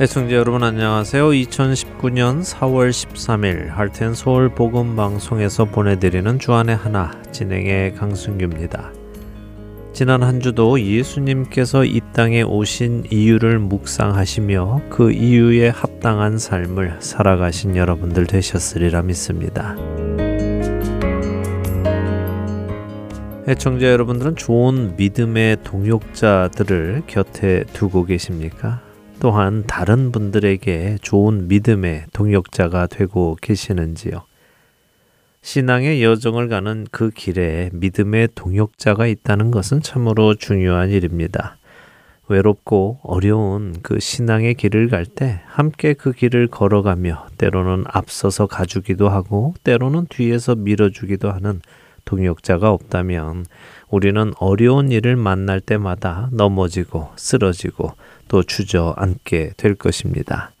애청자 여러분 안녕하세요. 2019년 4월 13일 할텐 서울 복음 방송에서 보내드리는 주안의 하나 진행의 강승규입니다. 지난 한 주도 예수님께서 이 땅에 오신 이유를 묵상하시며 그 이유에 합당한 삶을 살아가신 여러분들 되셨으리라 믿습니다. 애청자 여러분들은 좋은 믿음의 동역자들을 곁에 두고 계십니까? 또한 다른 분들에게 좋은 믿음의 동역자가 되고 계시는지요? 신앙의 여정을 가는 그 길에 믿음의 동역자가 있다는 것은 참으로 중요한 일입니다. 외롭고 어려운 그 신앙의 길을 갈 때 함께 그 길을 걸어가며 때로는 앞서서 가주기도 하고 때로는 뒤에서 밀어주기도 하는 동역자가 없다면 우리는 어려운 일을 만날 때마다 넘어지고 쓰러지고 또 주저앉게 될 것입니다.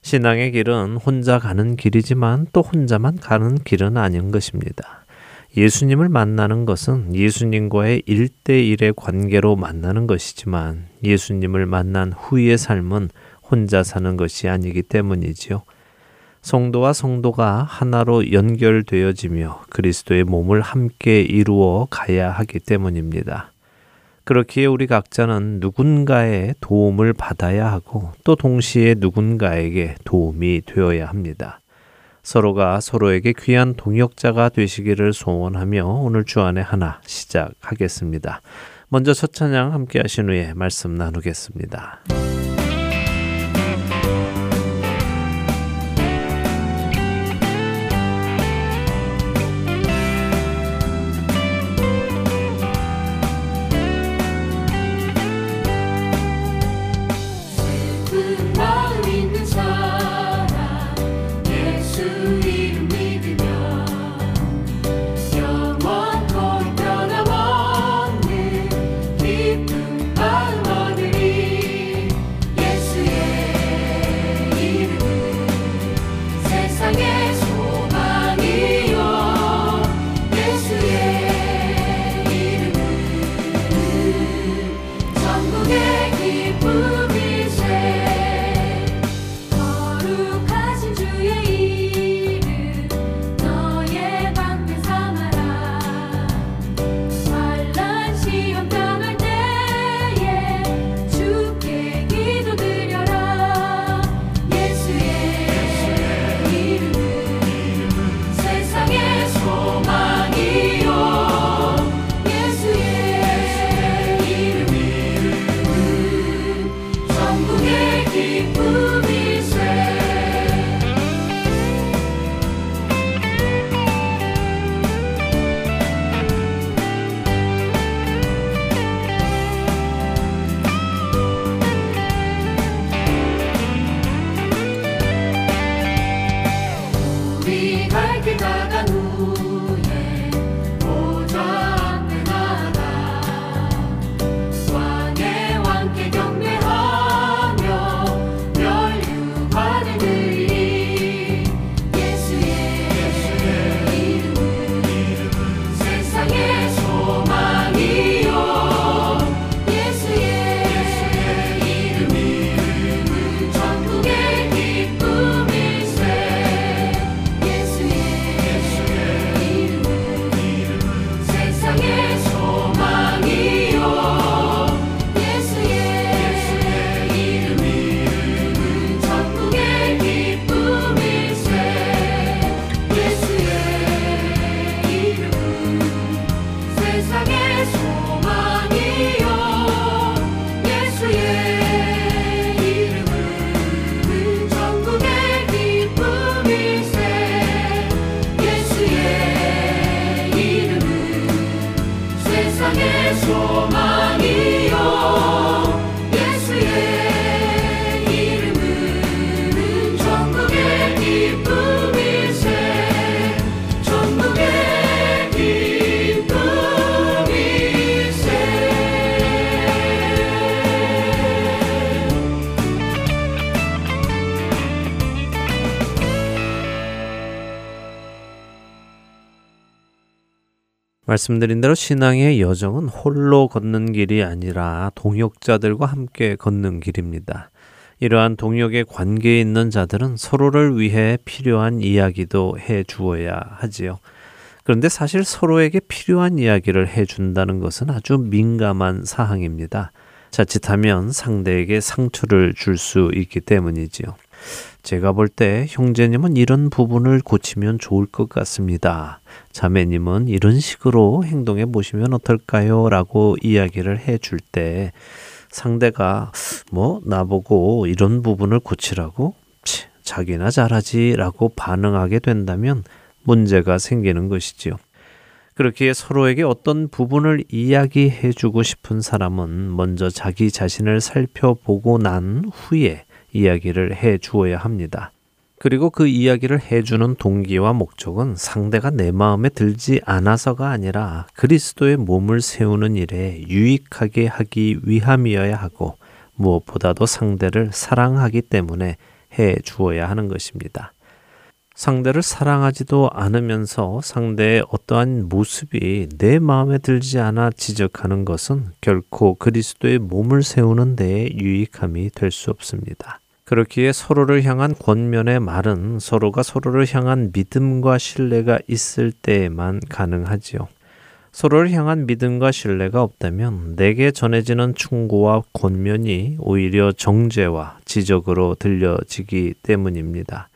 신앙의 길은 혼자 가는 길이지만 또 혼자만 가는 길은 아닌 것입니다. 예수님을 만나는 것은 예수님과의 일대일의 관계로 만나는 것이지만 예수님을 만난 후의 삶은 혼자 사는 것이 아니기 때문이지요. 성도와 성도가 하나로 연결되어지며 그리스도의 몸을 함께 이루어 가야 하기 때문입니다. 그렇기에 우리 각자는 누군가의 도움을 받아야 하고 또 동시에 누군가에게 도움이 되어야 합니다. 서로가 서로에게 귀한 동역자가 되시기를 소원하며 오늘 주안의 하나 시작하겠습니다. 먼저 첫 찬양 함께 하신 후에 말씀 나누겠습니다. 말씀드린 대로 신앙의 여정은 홀로 걷는 길이 아니라 동역자들과 함께 걷는 길입니다. 이러한 동역의 관계에 있는 자들은 서로를 위해 필요한 이야기도 해 주어야 하지요. 그런데 사실 서로에게 필요한 이야기를 해 준다는 것은 아주 민감한 사항입니다. 자칫하면 상대에게 상처를 줄 수 있기 때문이지요. 제가 볼 때 형제님은 이런 부분을 고치면 좋을 것 같습니다. 자매님은 이런 식으로 행동해 보시면 어떨까요? 라고 이야기를 해 줄 때 상대가 뭐 나보고 이런 부분을 고치라고? 치, 자기나 잘하지 라고 반응하게 된다면 문제가 생기는 것이지요. 그렇게 서로에게 어떤 부분을 이야기해 주고 싶은 사람은 먼저 자기 자신을 살펴보고 난 후에 이야기를 해 주어야 합니다. 그리고 그 이야기를 해주는 동기와 목적은 상대가 내 마음에 들지 않아서가 아니라 그리스도의 몸을 세우는 일에 유익하게 하기 위함이어야 하고 무엇보다도 상대를 사랑하기 때문에 해 주어야 하는 것입니다. 상대를 사랑하지도 않으면서 상대의 어떠한 모습이 내 마음에 들지 않아 지적하는 것은 결코 그리스도의 몸을 세우는 데에 유익함이 될 수 없습니다. 그렇기에 서로를 향한 권면의 말은 서로가 서로를 향한 믿음과 신뢰가 있을 때에만 가능하지요. 서로를 향한 믿음과 신뢰가 없다면 내게 전해지는 충고와 권면이 오히려 정죄와 지적으로 들려지기 때문입니다.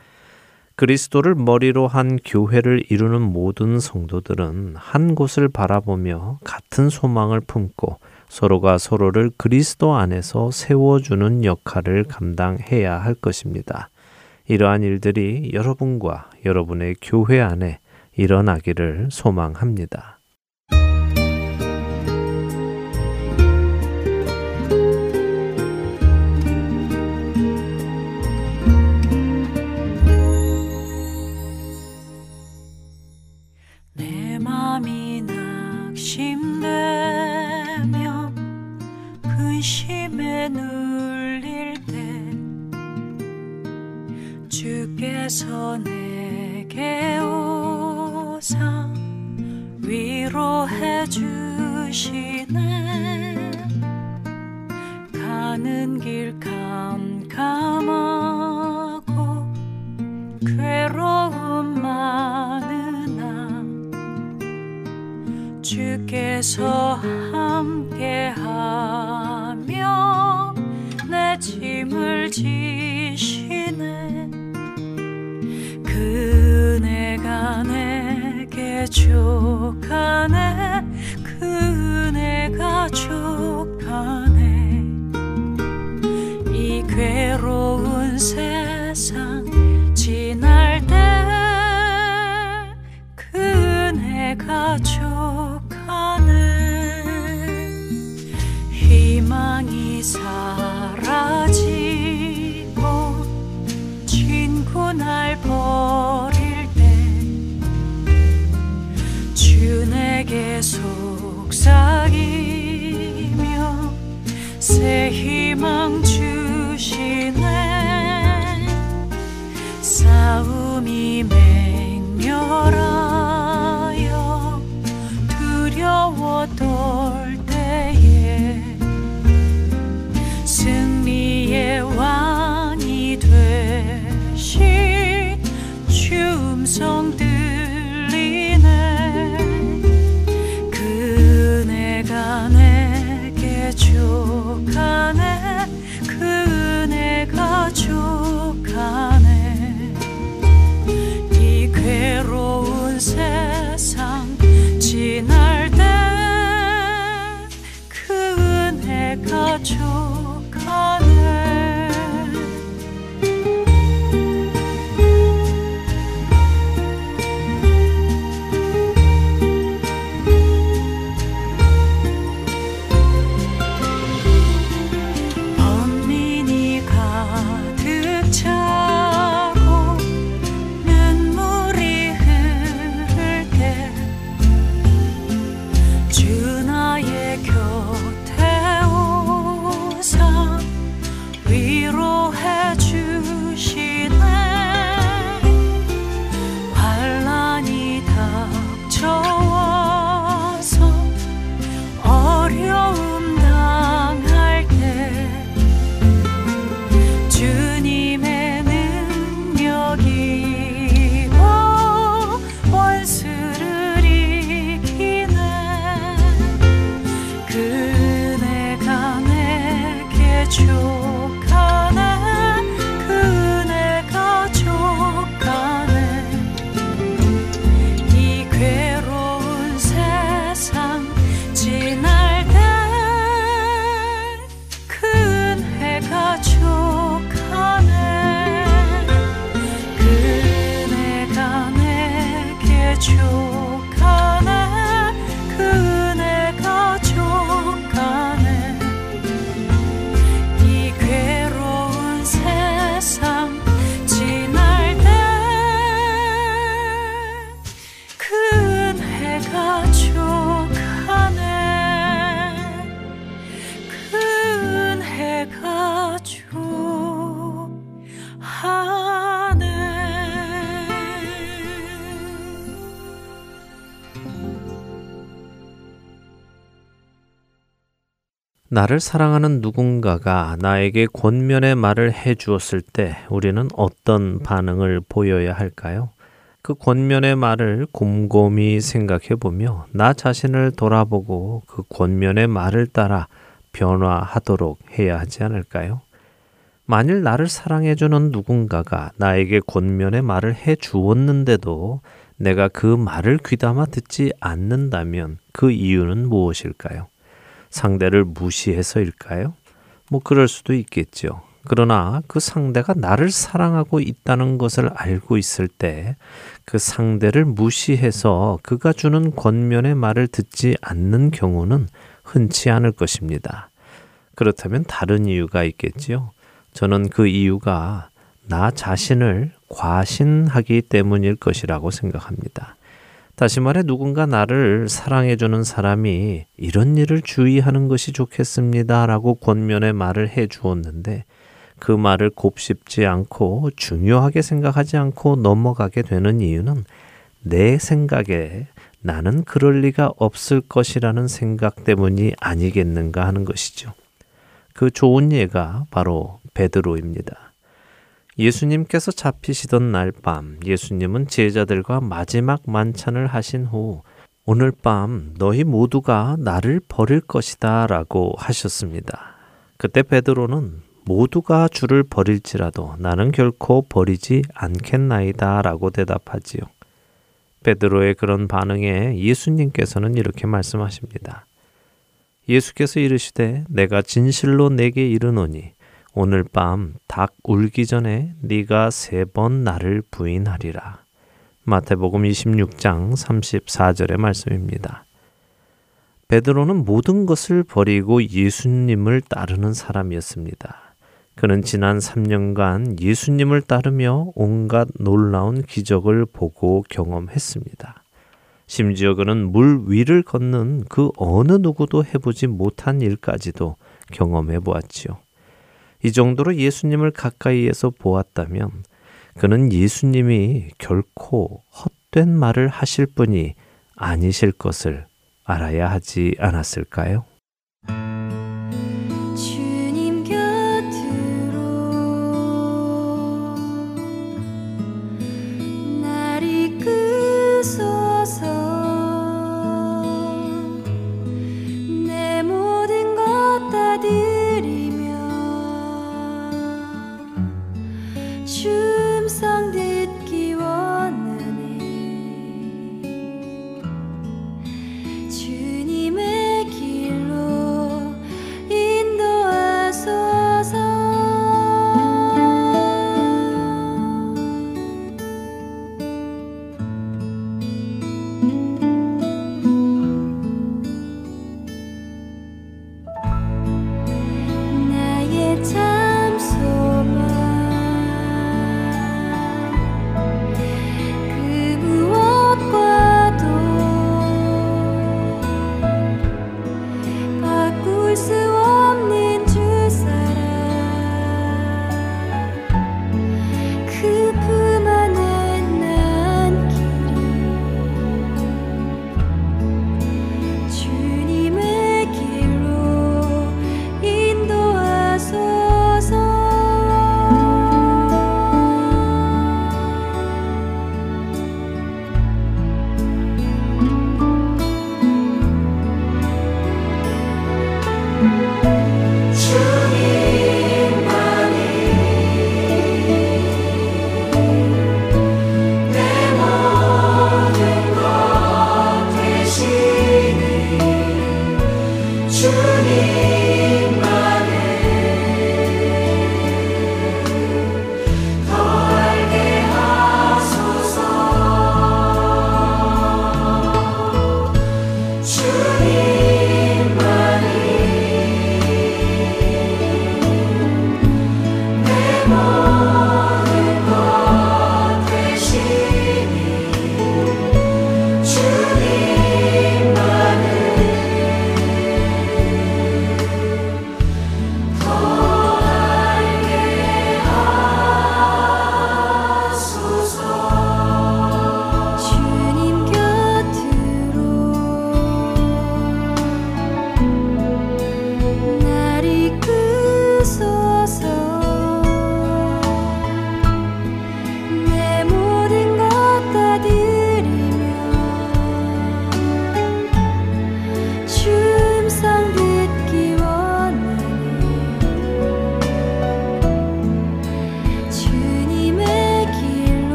그리스도를 머리로 한 교회를 이루는 모든 성도들은 한 곳을 바라보며 같은 소망을 품고 서로가 서로를 그리스도 안에서 세워주는 역할을 감당해야 할 것입니다. 이러한 일들이 여러분과 여러분의 교회 안에 일어나기를 소망합니다. 주께서 내게 오사 위로해 주시네. 가는 길 캄캄하고 괴로움 많으나 주께서 함께하며 내 짐을 지시네 그네가 내게 족하네 그네가 족하네. 이 괴로운 세상 새 희망 주시네 족 나를 사랑하는 누군가가 나에게 권면의 말을 해 주었을 때 우리는 어떤 반응을 보여야 할까요? 그 권면의 말을 곰곰이 생각해 보며 나 자신을 돌아보고 그 권면의 말을 따라 변화하도록 해야 하지 않을까요? 만일 나를 사랑해 주는 누군가가 나에게 권면의 말을 해 주었는데도 내가 그 말을 귀담아 듣지 않는다면 그 이유는 무엇일까요? 상대를 무시해서일까요? 뭐 그럴 수도 있겠죠. 그러나 그 상대가 나를 사랑하고 있다는 것을 알고 있을 때 그 상대를 무시해서 그가 주는 권면의 말을 듣지 않는 경우는 흔치 않을 것입니다. 그렇다면 다른 이유가 있겠지요. 저는 그 이유가 나 자신을 과신하기 때문일 것이라고 생각합니다. 다시 말해 누군가 나를 사랑해주는 사람이 이런 일을 주의하는 것이 좋겠습니다. 라고 권면의 말을 해 주었는데 그 말을 곱씹지 않고 중요하게 생각하지 않고 넘어가게 되는 이유는 내 생각에 나는 그럴 리가 없을 것이라는 생각 때문이 아니겠는가 하는 것이죠. 그 좋은 예가 바로 베드로입니다. 예수님께서 잡히시던 날 밤 예수님은 제자들과 마지막 만찬을 하신 후 오늘 밤 너희 모두가 나를 버릴 것이다 라고 하셨습니다. 그때 베드로는 모두가 주를 버릴지라도 나는 결코 버리지 않겠나이다 라고 대답하지요. 베드로의 그런 반응에 예수님께서는 이렇게 말씀하십니다. 예수께서 이르시되 내가 진실로 내게 이르노니 오늘 밤 닭 울기 전에 네가 세 번 나를 부인하리라. 마태복음 26장 34절의 말씀입니다. 베드로는 모든 것을 버리고 예수님을 따르는 사람이었습니다. 그는 지난 3년간 예수님을 따르며 온갖 놀라운 기적을 보고 경험했습니다. 심지어 그는 물 위를 걷는 그 어느 누구도 해보지 못한 일까지도 경험해 보았지요. 이 정도로 예수님을 가까이에서 보았다면 그는 예수님이 결코 헛된 말을 하실 분이 아니실 것을 알아야 하지 않았을까요?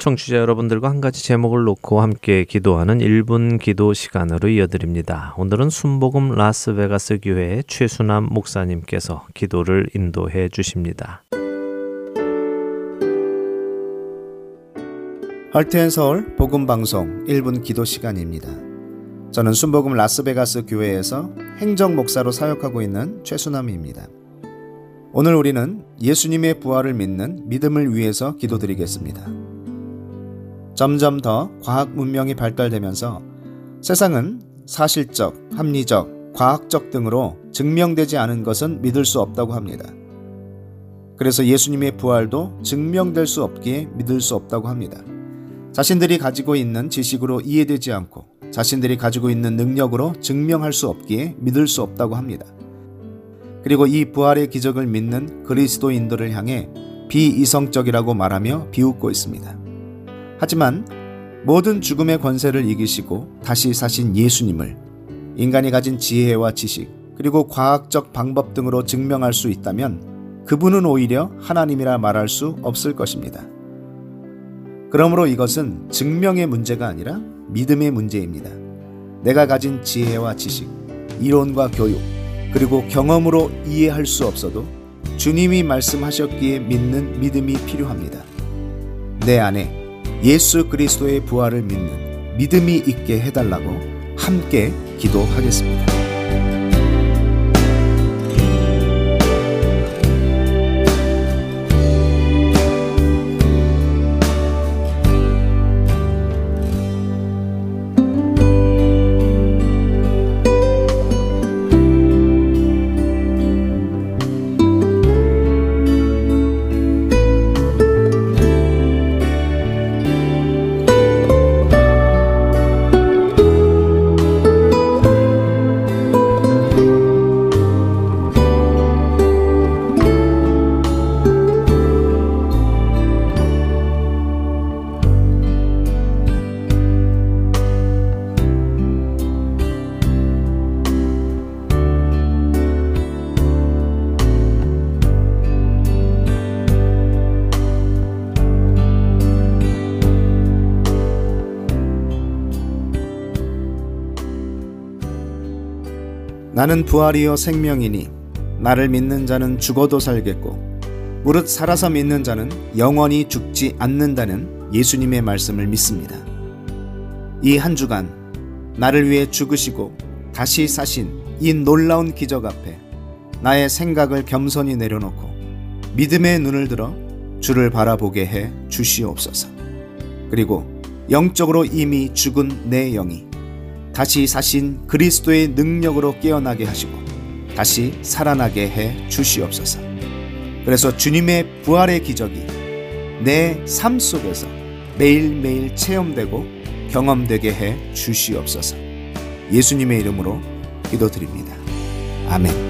청취자 여러분들과 한 가지 제목을 놓고 함께 기도하는 1분 기도 시간으로 이어드립니다. 오늘은 순복음 라스베가스 교회 최순남 목사님께서 기도를 인도해 주십니다. 할트앤 서울 복음 방송 1분 기도 시간입니다. 저는 순복음 라스베가스 교회에서 행정 목사로 사역하고 있는 최순남입니다. 오늘 우리는 예수님의 부활을 믿는 믿음을 위해서 기도드리겠습니다. 점점 더 과학 문명이 발달되면서 세상은 사실적, 합리적, 과학적 등으로 증명되지 않은 것은 믿을 수 없다고 합니다. 그래서 예수님의 부활도 증명될 수 없기에 믿을 수 없다고 합니다. 자신들이 가지고 있는 지식으로 이해되지 않고 자신들이 가지고 있는 능력으로 증명할 수 없기에 믿을 수 없다고 합니다. 그리고 이 부활의 기적을 믿는 그리스도인들을 향해 비이성적이라고 말하며 비웃고 있습니다. 하지만 모든 죽음의 권세를 이기시고 다시 사신 예수님을 인간이 가진 지혜와 지식 그리고 과학적 방법 등으로 증명할 수 있다면 그분은 오히려 하나님이라 말할 수 없을 것입니다. 그러므로 이것은 증명의 문제가 아니라 믿음의 문제입니다. 내가 가진 지혜와 지식, 이론과 교육, 그리고 경험으로 이해할 수 없어도 주님이 말씀하셨기에 믿는 믿음이 필요합니다. 내 안에 예수 그리스도의 부활을 믿는 믿음이 있게 해달라고 함께 기도하겠습니다. 나는 부활이요 생명이니 나를 믿는 자는 죽어도 살겠고 무릇 살아서 믿는 자는 영원히 죽지 않는다는 예수님의 말씀을 믿습니다. 이 한 주간 나를 위해 죽으시고 다시 사신 이 놀라운 기적 앞에 나의 생각을 겸손히 내려놓고 믿음의 눈을 들어 주를 바라보게 해 주시옵소서. 그리고 영적으로 이미 죽은 내 영이 다시 사신 그리스도의 능력으로 깨어나게 하시고 다시 살아나게 해 주시옵소서. 그래서 주님의 부활의 기적이 내 삶 속에서 매일매일 체험되고 경험되게 해 주시옵소서. 예수님의 이름으로 기도드립니다. 아멘.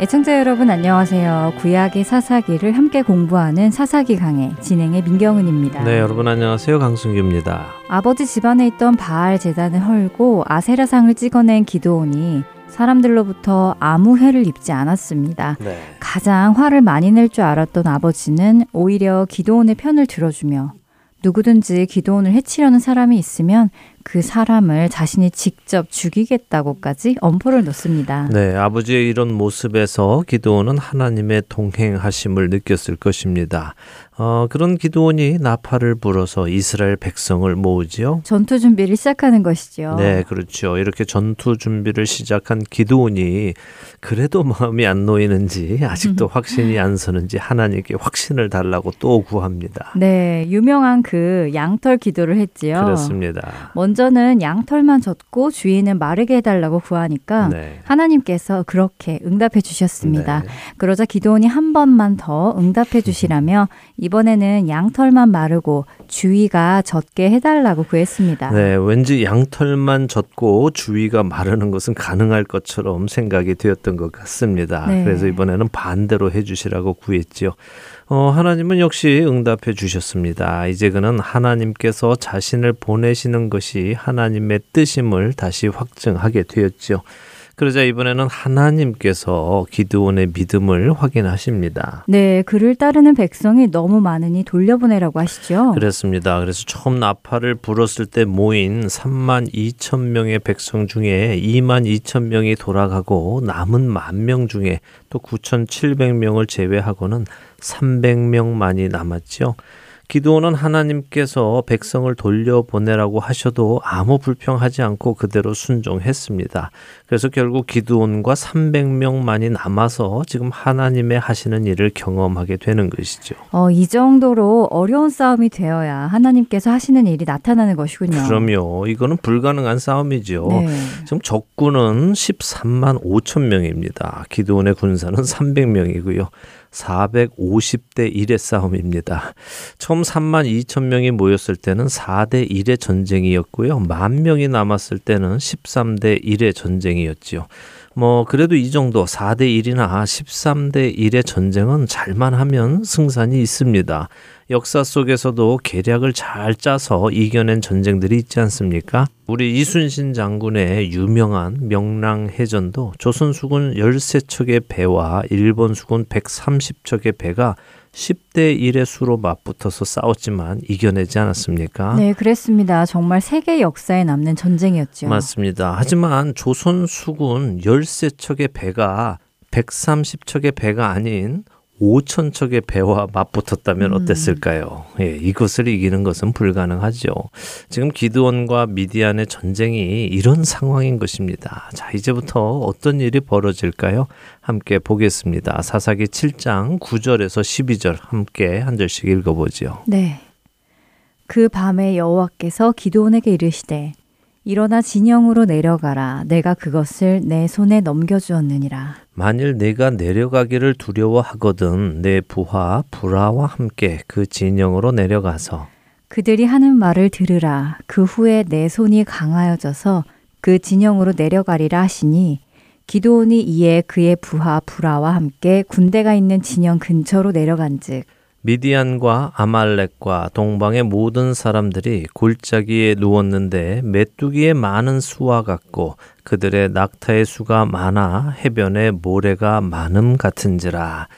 애청자 여러분 안녕하세요. 구약의 사사기를 함께 공부하는 사사기 강의 진행의 민경은입니다. 네, 여러분 안녕하세요. 강승규입니다. 아버지 집안에 있던 바알 제단을 헐고 아세라상을 찍어낸 기도온이 사람들로부터 아무 해를 입지 않았습니다. 네. 가장 화를 많이 낼 줄 알았던 아버지는 오히려 기도온의 편을 들어주며 누구든지 기도온을 해치려는 사람이 있으면 그 사람을 자신이 직접 죽이겠다고까지 엄포를 놓습니다. 네, 아버지의 이런 모습에서 기도원은 하나님의 동행하심을 느꼈을 것입니다. 어, 그런 기도원이 나팔을 불어서 이스라엘 백성을 모으지요. 전투 준비를 시작하는 것이죠. 네, 그렇죠. 이렇게 전투 준비를 시작한 기도원이 그래도 마음이 안 놓이는지 아직도 확신이 안 서는지 하나님께 확신을 달라고 또 구합니다. 네, 유명한 그 양털 기도를 했지요. 그렇습니다. 먼 저는 양털만 젖고 주인은 마르게 해달라고 구하니까 네. 하나님께서 그렇게 응답해 주셨습니다. 네. 그러자 기도원이 한 번만 더 응답해 주시라며 이번에는 양털만 마르고 주위가 젖게 해달라고 구했습니다. 네, 왠지 양털만 젖고 주위가 마르는 것은 가능할 것처럼 생각이 되었던 것 같습니다. 네. 그래서 이번에는 반대로 해주시라고 구했지요. 어, 하나님은 역시 응답해 주셨습니다. 이제 그는 하나님께서 자신을 보내시는 것이 하나님의 뜻임을 다시 확증하게 되었지요. 그러자 이번에는 하나님께서 기드온의 믿음을 확인하십니다. 네, 그를 따르는 백성이 너무 많으니 돌려보내라고 하시죠. 그렇습니다. 그래서 처음 나팔을 불었을 때 모인 3만 2천 명의 백성 중에 2만 2천 명이 돌아가고 남은 만 명 중에 또 9,700명을 제외하고는 300명만이 남았죠. 기도원은 하나님께서 백성을 돌려보내라고 하셔도 아무 불평하지 않고 그대로 순종했습니다. 그래서 결국 기도원과 300명만이 남아서 지금 하나님의 하시는 일을 경험하게 되는 것이죠. 어, 이 정도로 어려운 싸움이 되어야 하나님께서 하시는 일이 나타나는 것이군요. 그럼요. 이거는 불가능한 싸움이죠. 네. 지금 적군은 13만 5천 명입니다. 기도원의 군사는 300명이고요. 450대 1의 싸움입니다. 처음 3만 2천 명이 모였을 때는 4대 1의 전쟁이었고요. 만 명이 남았을 때는 13대 1의 전쟁이었지요. 뭐 그래도 이 정도 4대 1이나 13대 1의 전쟁은 잘만 하면 승산이 있습니다. 역사 속에서도 계략을 잘 짜서 이겨낸 전쟁들이 있지 않습니까? 우리 이순신 장군의 유명한 명랑해전도 조선 수군 13척의 배와 일본 수군 130척의 배가 10대 1의 수로 맞붙어서 싸웠지만 이겨내지 않았습니까? 네, 그랬습니다. 정말 세계 역사에 남는 전쟁이었죠. 맞습니다. 하지만 조선 수군 13척의 배가 130척의 배가 아닌 5천 척의 배와 맞붙었다면 어땠을까요? 예, 이것을 이기는 것은 불가능하죠. 지금 기드원과 미디안의 전쟁이 이런 상황인 것입니다. 자, 이제부터 어떤 일이 벌어질까요? 함께 보겠습니다. 사사기 7장 9절에서 12절 함께 한 절씩 읽어보지요. 네. 그 밤에 여호와께서 기도원에게 이르시되 일어나 진영으로 내려가라. 내가 그것을 내 손에 넘겨주었느니라. 만일 내가 내려가기를 두려워하거든 내 부하 부라와 함께 그 진영으로 내려가서 그들이 하는 말을 들으라. 그 후에 내 손이 강하여져서 그 진영으로 내려가리라 하시니 기도온이 이에 그의 부하 부라와 함께 군대가 있는 진영 근처로 내려간즉 미디안과 아말렉과 동방의 모든 사람들이 골짜기에 누웠는데 메뚜기의 많은 수와 같고 그들의 낙타의 수가 많아 해변에 모래가 많음 같은지라.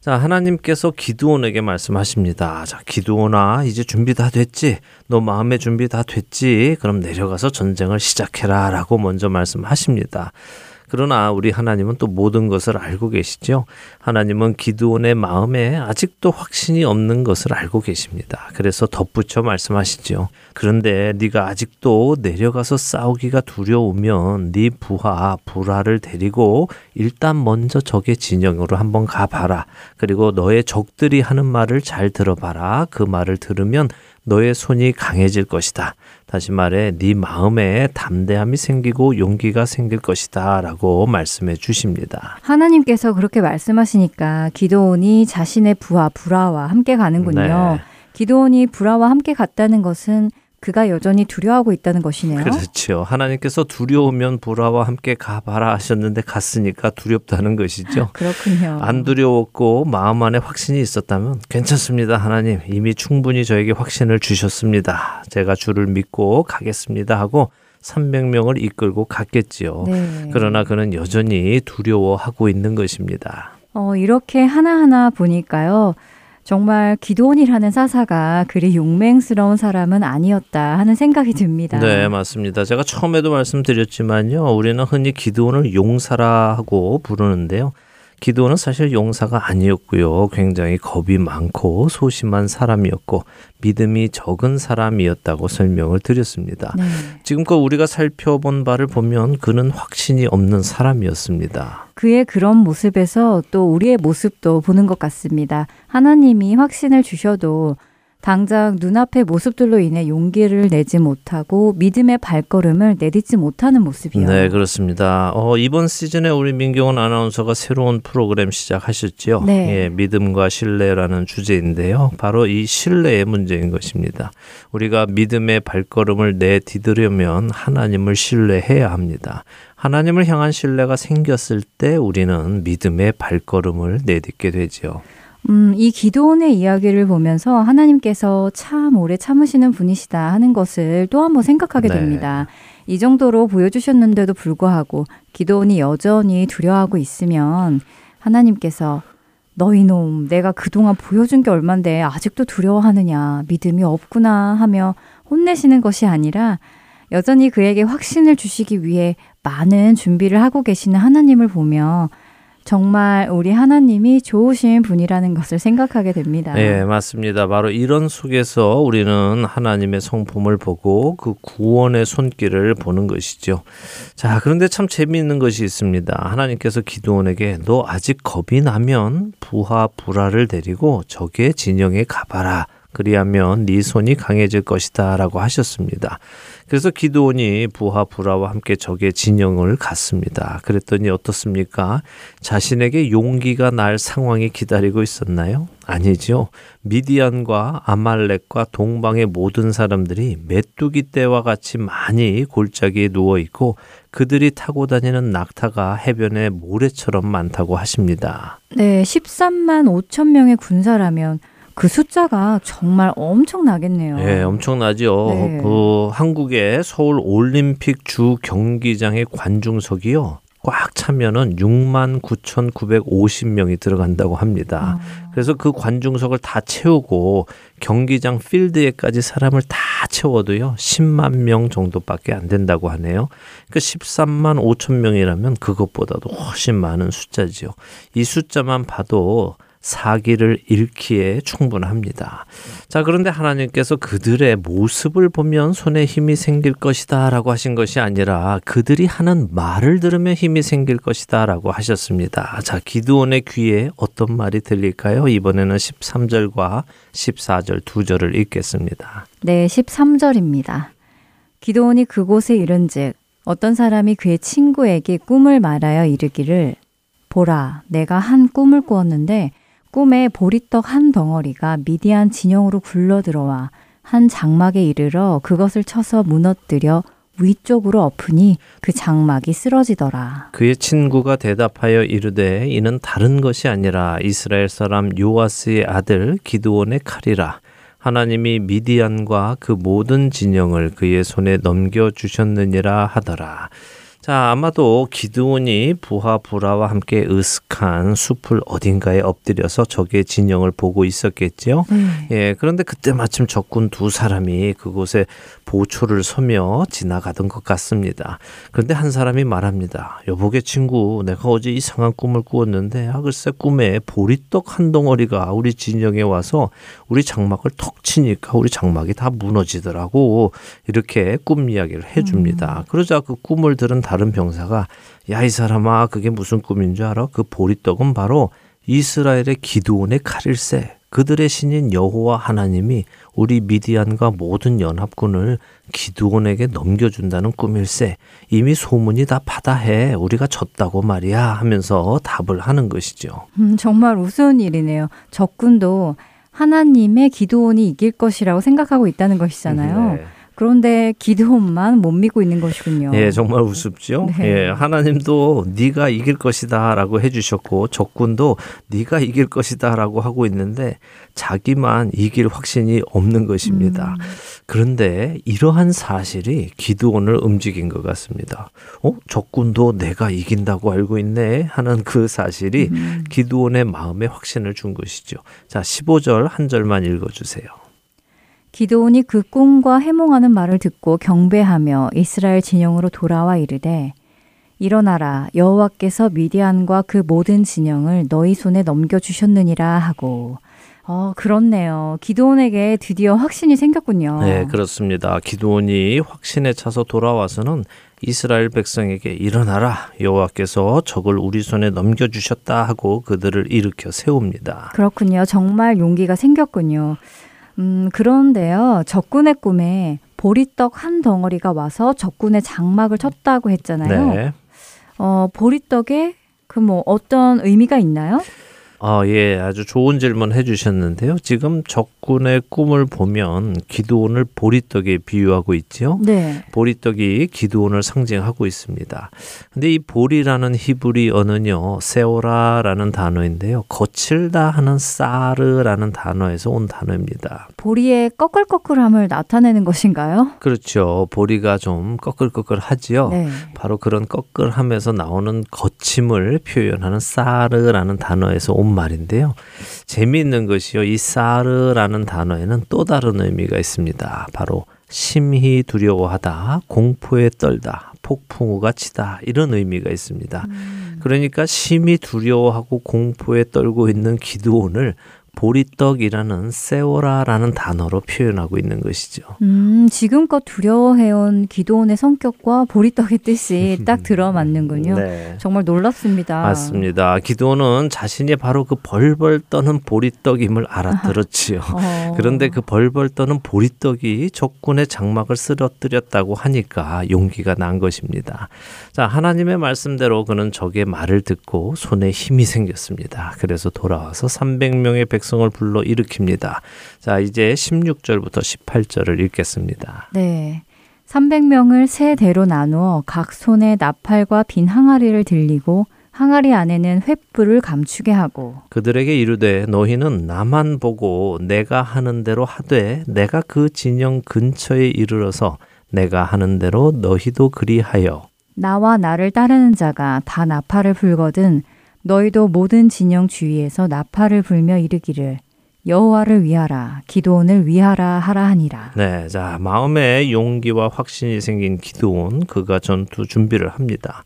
자, 하나님께서 기드온에게 말씀하십니다. 자, 기드온아, 이제 준비 다 됐지? 너 마음의 준비 다 됐지? 그럼 내려가서 전쟁을 시작해라. 라고 먼저 말씀하십니다. 그러나 우리 하나님은 또 모든 것을 알고 계시죠. 하나님은 기드온의 마음에 아직도 확신이 없는 것을 알고 계십니다. 그래서 덧붙여 말씀하시죠. 그런데 네가 아직도 내려가서 싸우기가 두려우면 네 부하 부라를 데리고 일단 먼저 적의 진영으로 한번 가봐라. 그리고 너의 적들이 하는 말을 잘 들어봐라. 그 말을 들으면 너의 손이 강해질 것이다. 다시 말해 네 마음에 담대함이 생기고 용기가 생길 것이다라고 말씀해 주십니다. 하나님께서 그렇게 말씀하시니까 기도온이 자신의 부하 부라와 함께 가는군요. 네. 기도온이 부라와 함께 갔다는 것은 그가 여전히 두려워하고 있다는 것이네요. 그렇죠. 하나님께서 두려우면 불화와 함께 가봐라 하셨는데 갔으니까 두렵다는 것이죠. 그렇군요. 안 두려웠고 마음 안에 확신이 있었다면 괜찮습니다. 하나님 이미 충분히 저에게 확신을 주셨습니다. 제가 주를 믿고 가겠습니다 하고 300명을 이끌고 갔겠지요. 네. 그러나 그는 여전히 두려워하고 있는 것입니다. 어, 이렇게 하나하나 보니까요. 정말 기도원이라는 사사가 그리 용맹스러운 사람은 아니었다 하는 생각이 듭니다. 네, 맞습니다. 제가 처음에도 말씀드렸지만요. 우리는 흔히 기도원을 용사라 하고 부르는데요. 기도는 사실 용사가 아니었고요. 굉장히 겁이 많고 소심한 사람이었고 믿음이 적은 사람이었다고 설명을 드렸습니다. 네. 지금껏 우리가 살펴본 바를 보면 그는 확신이 없는 사람이었습니다. 그의 그런 모습에서 또 우리의 모습도 보는 것 같습니다. 하나님이 확신을 주셔도 당장 눈앞의 모습들로 인해 용기를 내지 못하고 믿음의 발걸음을 내딛지 못하는 모습이요. 네, 그렇습니다. 어, 이번 시즌에 우리 민경원 아나운서가 새로운 프로그램 시작하셨지요. 네. 예, 믿음과 신뢰라는 주제인데요. 바로 이 신뢰의 문제인 것입니다. 우리가 믿음의 발걸음을 내디디려면 하나님을 신뢰해야 합니다. 하나님을 향한 신뢰가 생겼을 때 우리는 믿음의 발걸음을 내딛게 되지요. 음, 이 기도원의 이야기를 보면서 하나님께서 참 오래 참으시는 분이시다 하는 것을 또 한번 생각하게 네. 됩니다. 이 정도로 보여주셨는데도 불구하고 기도원이 여전히 두려워하고 있으면 하나님께서 너희 놈, 내가 그동안 보여준 게 얼만데 아직도 두려워하느냐, 믿음이 없구나 하며 혼내시는 것이 아니라 여전히 그에게 확신을 주시기 위해 많은 준비를 하고 계시는 하나님을 보며 정말 우리 하나님이 좋으신 분이라는 것을 생각하게 됩니다. 네, 맞습니다. 바로 이런 속에서 우리는 하나님의 성품을 보고 그 구원의 손길을 보는 것이죠. 자, 그런데 참 재미있는 것이 있습니다. 하나님께서 기도원에게 너 아직 겁이 나면 부하 불화를 데리고 적의 진영에 가봐라. 그리하면 네 손이 강해질 것이다라고 하셨습니다. 그래서 기도원이 부하 불화와 함께 적의 진영을 갔습니다. 그랬더니 어떻습니까? 자신에게 용기가 날 상황이 기다리고 있었나요? 아니죠. 미디안과 아말렉과 동방의 모든 사람들이 메뚜기 떼와 같이 많이 골짜기에 누워 있고 그들이 타고 다니는 낙타가 해변에 모래처럼 많다고 하십니다. 네, 13만 5천 명의 군사라면 그 숫자가 정말 엄청나겠네요. 예, 엄청나죠. 네. 그 한국의 서울 올림픽 주 경기장의 관중석이요. 꽉 차면은 6만 9,950명이 들어간다고 합니다. 그래서 그 관중석을 다 채우고 경기장 필드에까지 사람을 다 채워도요. 10만 명 정도밖에 안 된다고 하네요. 그 13만 5천 명이라면 그것보다도 훨씬 많은 숫자지요. 이 숫자만 봐도 사기를 잃기에 충분합니다. 자, 그런데 하나님께서 그들의 모습을 보면 손에 힘이 생길 것이다 라고 하신 것이 아니라 그들이 하는 말을 들으면 힘이 생길 것이다 라고 하셨습니다. 자, 기드온의 귀에 어떤 말이 들릴까요? 이번에는 13절과 14절 두 절을 읽겠습니다. 네, 13절입니다. 기도원이 그곳에 이른즉 어떤 사람이 그의 친구에게 꿈을 말하여 이르기를 보라, 내가 한 꿈을 꾸었는데 꿈에 보리떡 한 덩어리가 미디안 진영으로 굴러 들어와 한 장막에 이르러 그것을 쳐서 무너뜨려 위쪽으로 엎으니 그 장막이 쓰러지더라. 그의 친구가 대답하여 이르되 이는 다른 것이 아니라 이스라엘 사람 요아스의 아들 기드온의 칼이라. 하나님이 미디안과 그 모든 진영을 그의 손에 넘겨 주셨느니라 하더라. 자, 아마도 기드온이 부하 부라와 함께 으슥한 숲을 어딘가에 엎드려서 적의 진영을 보고 있었겠지요. 예, 그런데 그때 마침 적군 두 사람이 그곳에 보초를 서며 지나가던 것 같습니다. 그런데 한 사람이 말합니다. 여보게 친구, 내가 어제 이상한 꿈을 꾸었는데, 아, 글쎄 꿈에 보리떡 한 덩어리가 우리 진영에 와서 우리 장막을 턱 치니까 우리 장막이 다 무너지더라고. 이렇게 꿈 이야기를 해줍니다. 그러자 그 꿈을 들은 다른 병사가 야, 이 사람아, 그게 무슨 꿈인 줄 알아? 그 보리떡은 바로 이스라엘의 기드온의 칼일세. 그들의 신인 여호와 하나님이 우리 미디안과 모든 연합군을 기드온에게 넘겨준다는 꿈일세. 이미 소문이 다 바다해. 우리가 졌다고 말이야. 하면서 답을 하는 것이죠. 음, 정말 우스운 일이네요. 적군도 하나님의 기도원이 이길 것이라고 생각하고 있다는 것이잖아요. 네. 그런데 기드온만 못 믿고 있는 것이군요. 예, 정말 우습죠. 네. 예, 하나님도 네가 이길 것이다라고 해주셨고 적군도 네가 이길 것이다라고 하고 있는데 자기만 이길 확신이 없는 것입니다. 음. 그런데 이러한 사실이 기드온을 움직인 것 같습니다. 어, 적군도 내가 이긴다고 알고 있네 하는 그 사실이 음. 기드온의 마음에 확신을 준 것이죠. 자, 15절 한 절만 읽어주세요. 기드온이 그 꿈과 해몽하는 말을 듣고 경배하며 이스라엘 진영으로 돌아와 이르되 일어나라 여호와께서 미디안과 그 모든 진영을 너희 손에 넘겨 주셨느니라 하고 어 그렇네요. 기드온에게 드디어 확신이 생겼군요. 네, 그렇습니다. 기드온이 확신에 차서 돌아와서는 이스라엘 백성에게 일어나라 여호와께서 적을 우리 손에 넘겨 주셨다 하고 그들을 일으켜 세웁니다. 그렇군요. 정말 용기가 생겼군요. 음, 그런데요. 적군의 꿈에 보리떡 한 덩어리가 와서 적군의 장막을 쳤다고 했잖아요. 네. 어, 보리떡에 그 뭐 어떤 의미가 있나요? 아, 예, 아주 좋은 질문 해주셨는데요. 지금 적군의 꿈을 보면 기드온을 보리떡에 비유하고 있지요. 네. 보리떡이 기드온을 상징하고 있습니다. 근데 이 보리라는 히브리 언어는요, 세오라라는 단어인데요. 거칠다 하는 사르라는 단어에서 온 단어입니다. 보리의 꺼끌꺼끌함을 나타내는 것인가요? 그렇죠. 보리가 좀 꺼끌꺼끌하지요. 네. 바로 그런 꺼끌함에서 나오는 거침을 표현하는 사르라는 단어에서 온 말인데요. 재미있는 것이요. 이 사르라는 단어에는 또 다른 의미가 있습니다. 바로 심히 두려워하다, 공포에 떨다, 폭풍우가 치다 이런 의미가 있습니다. 그러니까 심히 두려워하고 공포에 떨고 있는 기드온을 보리떡이라는 세오라라는 단어로 표현하고 있는 것이죠. 음, 지금껏 두려워해온 기도원의 성격과 보리떡의 뜻이 딱 들어맞는군요. 네. 정말 놀랍습니다. 맞습니다. 기도는 자신이 바로 그 벌벌 떠는 보리떡임을 알아들었지요. 어. 그런데 그 벌벌 떠는 보리떡이 적군의 장막을 쓰러뜨렸다고 하니까 용기가 난 것입니다. 자, 하나님의 말씀대로 그는 적의 말을 듣고 손에 힘이 생겼습니다. 그래서 돌아와서 300명의 백 성을 불러 일으킵니다. 자, 이제 16절부터 18절을 읽겠습니다. 네. 300명을 세 대로 나누어 각 손에 나팔과 빈 항아리를 들리고 항아리 안에는 횃불을 감추게 하고 그들에게 이르되 너희는 나만 보고 내가 하는 대로 하되 내가 그 진영 근처에 이르러서 내가 하는 대로 너희도 그리하여 나와 나를 따르는 자가 다 나팔을 불거든 너희도 모든 진영 주위에서 나팔을 불며 이르기를 여호와를 위하라 기도원을 위하라 하라 하니라. 네, 자 마음에 용기와 확신이 생긴 기도원 그가 전투 준비를 합니다.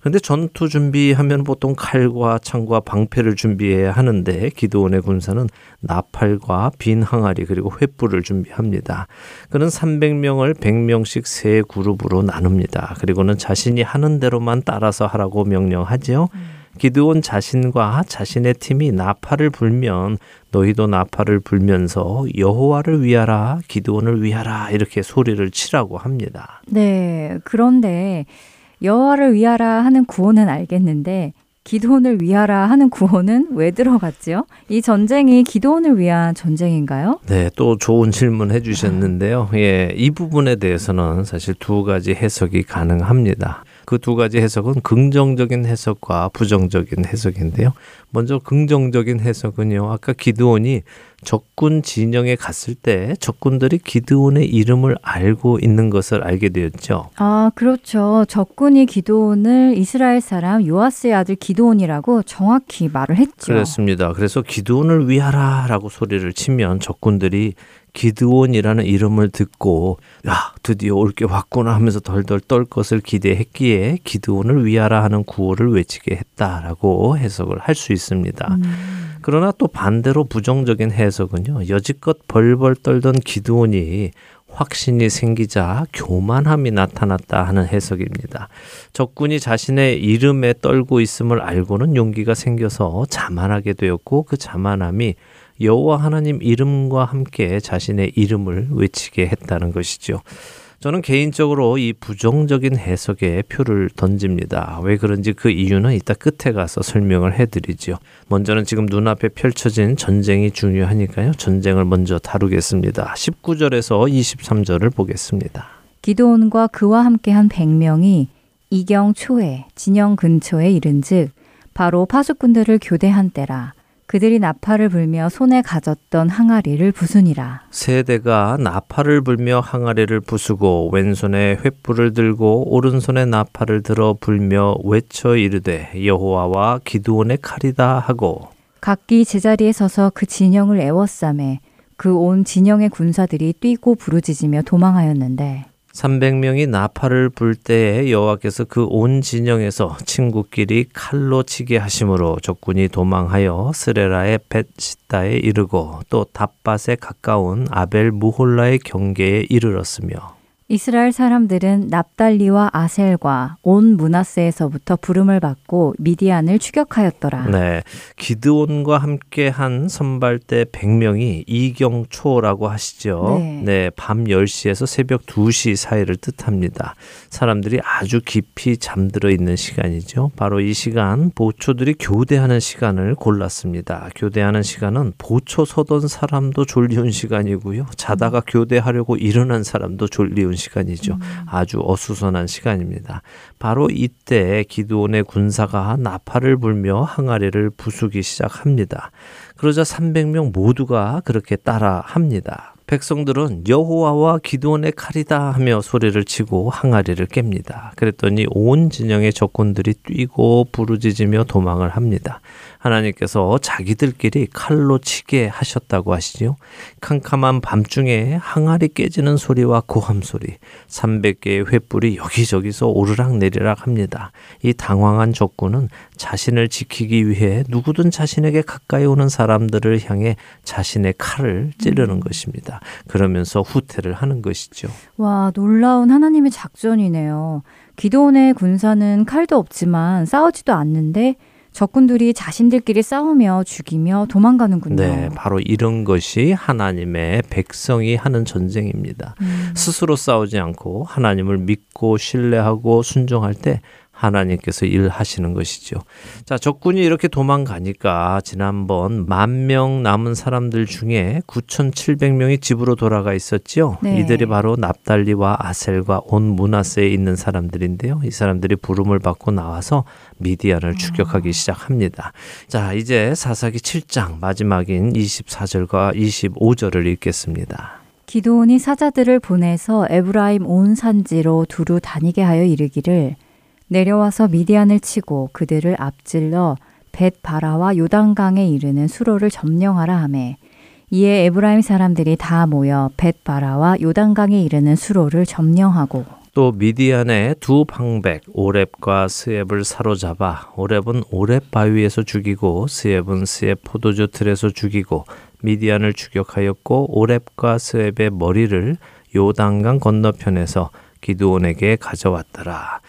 근데 전투 준비하면 보통 칼과 창과 방패를 준비해야 하는데 기도원의 군사는 나팔과 빈 항아리 그리고 횃불을 준비합니다. 그는 300명을 100명씩 세 그룹으로 나눕니다. 그리고는 자신이 하는 대로만 따라서 하라고 명령하지요. 기드온 자신과 자신의 팀이 나팔을 불면 너희도 나팔을 불면서 여호와를 위하라 기드온을 위하라 이렇게 소리를 치라고 합니다. 네. 그런데 여호와를 위하라 하는 구호는 알겠는데 기도원을 위하라 하는 구호는 왜 들어갔지요? 이 전쟁이 기도원을 위한 전쟁인가요? 네, 또 좋은 질문 해주셨는데요. 예, 이 부분에 대해서는 사실 두 가지 해석이 가능합니다. 그 두 가지 해석은 긍정적인 해석과 부정적인 해석인데요. 먼저 긍정적인 해석은요. 아까 기드온이 적군 진영에 갔을 때 적군들이 기드온의 이름을 알고 있는 것을 알게 되었죠. 아, 그렇죠. 적군이 기도원을 이스라엘 사람 요아스의 아들 기도원이라고 정확히 말을 했죠. 그렇습니다. 그래서 기드온을 위하라라고 소리를 치면 적군들이 기드온이라는 이름을 듣고 야 드디어 올 게 왔구나 하면서 덜덜 떨 것을 기대했기에 기드온을 위하라 하는 구호를 외치게 했다라고 해석을 할 수 있습니다. 음. 그러나 또 반대로 부정적인 해석은요 여지껏 벌벌 떨던 기드온이 확신이 생기자 교만함이 나타났다 하는 해석입니다. 적군이 자신의 이름에 떨고 있음을 알고는 용기가 생겨서 자만하게 되었고 그 자만함이 여호와 하나님 이름과 함께 자신의 이름을 외치게 했다는 것이죠. 저는 개인적으로 이 부정적인 해석에 표를 던집니다. 왜 그런지 그 이유는 이따 끝에 가서 설명을 해드리죠. 먼저는 지금 눈앞에 펼쳐진 전쟁이 중요하니까요. 전쟁을 먼저 다루겠습니다. 19절에서 23절을 보겠습니다. 기도온과 그와 함께한 100명이 이경 초에 진영 근처에 이른즉 바로 파수꾼들을 교대한 때라 그들이 나팔을 불며 손에 가졌던 항아리를 부수니라. 세대가 나팔을 불며 항아리를 부수고 왼손에 횃불을 들고 오른손에 나팔을 들어 불며 외쳐 이르되 여호와와 기드온의 칼이다 하고 각기 제자리에 서서 그 진영을 애워싸매 그 온 진영의 군사들이 뛰고 부르짖으며 도망하였는데 300명이 나팔을 불 때에 여호와께서 그 온 진영에서 친구끼리 칼로 치게 하심으로 적군이 도망하여 스레라의 벳시다에 이르고 또 답밭에 가까운 아벨 무홀라의 경계에 이르렀으며 이스라엘 사람들은 납달리와 아셀과 온 문하세에서부터 부름을 받고 미디안을 추격하였더라. 네. 기드온과 함께 한 선발대 100명이 이경초라고 하시죠. 네. 네. 밤 10시에서 새벽 2시 사이를 뜻합니다. 사람들이 아주 깊이 잠들어 있는 시간이죠. 바로 이 시간 보초들이 교대하는 시간을 골랐습니다. 교대하는 시간은 보초 서던 사람도 졸리운 시간이고요. 자다가 교대하려고 일어난 사람도 졸리운 시간이죠. 아주 어수선한 시간입니다. 바로 이때 기드온의 군사가 나팔을 불며 항아리를 부수기 시작합니다. 그러자 300명 모두가 그렇게 따라 합니다. 백성들은 여호와와 기드온의 칼이다 하며 소리를 치고 항아리를 깹니다. 그랬더니 온 진영의 적군들이 뛰고 부르짖으며 도망을 합니다. 하나님께서 자기들끼리 칼로 치게 하셨다고 하시지요. 캄캄한 밤중에 항아리 깨지는 소리와 고함 소리, 300개의 횃불이 여기저기서 오르락 내리락 합니다. 이 당황한 적군은 자신을 지키기 위해 누구든 자신에게 가까이 오는 사람들을 향해 자신의 칼을 찌르는 것입니다. 그러면서 후퇴를 하는 것이죠. 와, 놀라운 하나님의 작전이네요. 기도원의 군사는 칼도 없지만 싸우지도 않는데 적군들이 자신들끼리 싸우며 죽이며 도망가는군요. 네, 바로 이런 것이 하나님의 백성이 하는 전쟁입니다. 음. 스스로 싸우지 않고 하나님을 믿고 신뢰하고 순종할 때 하나님께서 일하시는 것이죠. 자, 적군이 이렇게 도망가니까 지난번 만 명 남은 사람들 중에 9,700명이 집으로 돌아가 있었지요. 네. 이들이 바로 납달리와 아셀과 온 문하세에 있는 사람들인데요. 이 사람들이 부름을 받고 나와서 미디안을 추격하기 시작합니다. 자, 이제 사사기 7장 마지막인 24절과 25절을 읽겠습니다. 기도온이 사자들을 보내서 에브라임 온 산지로 두루 다니게 하여 이르기를 내려와서 미디안을 치고 그들을 앞질러 벳바라와 요단강에 이르는 수로를 점령하라 하매 이에 에브라임 사람들이 다 모여 벳바라와 요단강에 이르는 수로를 점령하고 또 미디안의 두 방백 오렙과 스앱을 사로잡아 오렙은 오렙 바위에서 죽이고 스앱은 스앱 포도주 틀에서 죽이고 미디안을 추격하였고 오렙과 스앱의 머리를 요단강 건너편에서 기드온에게 가져왔더라.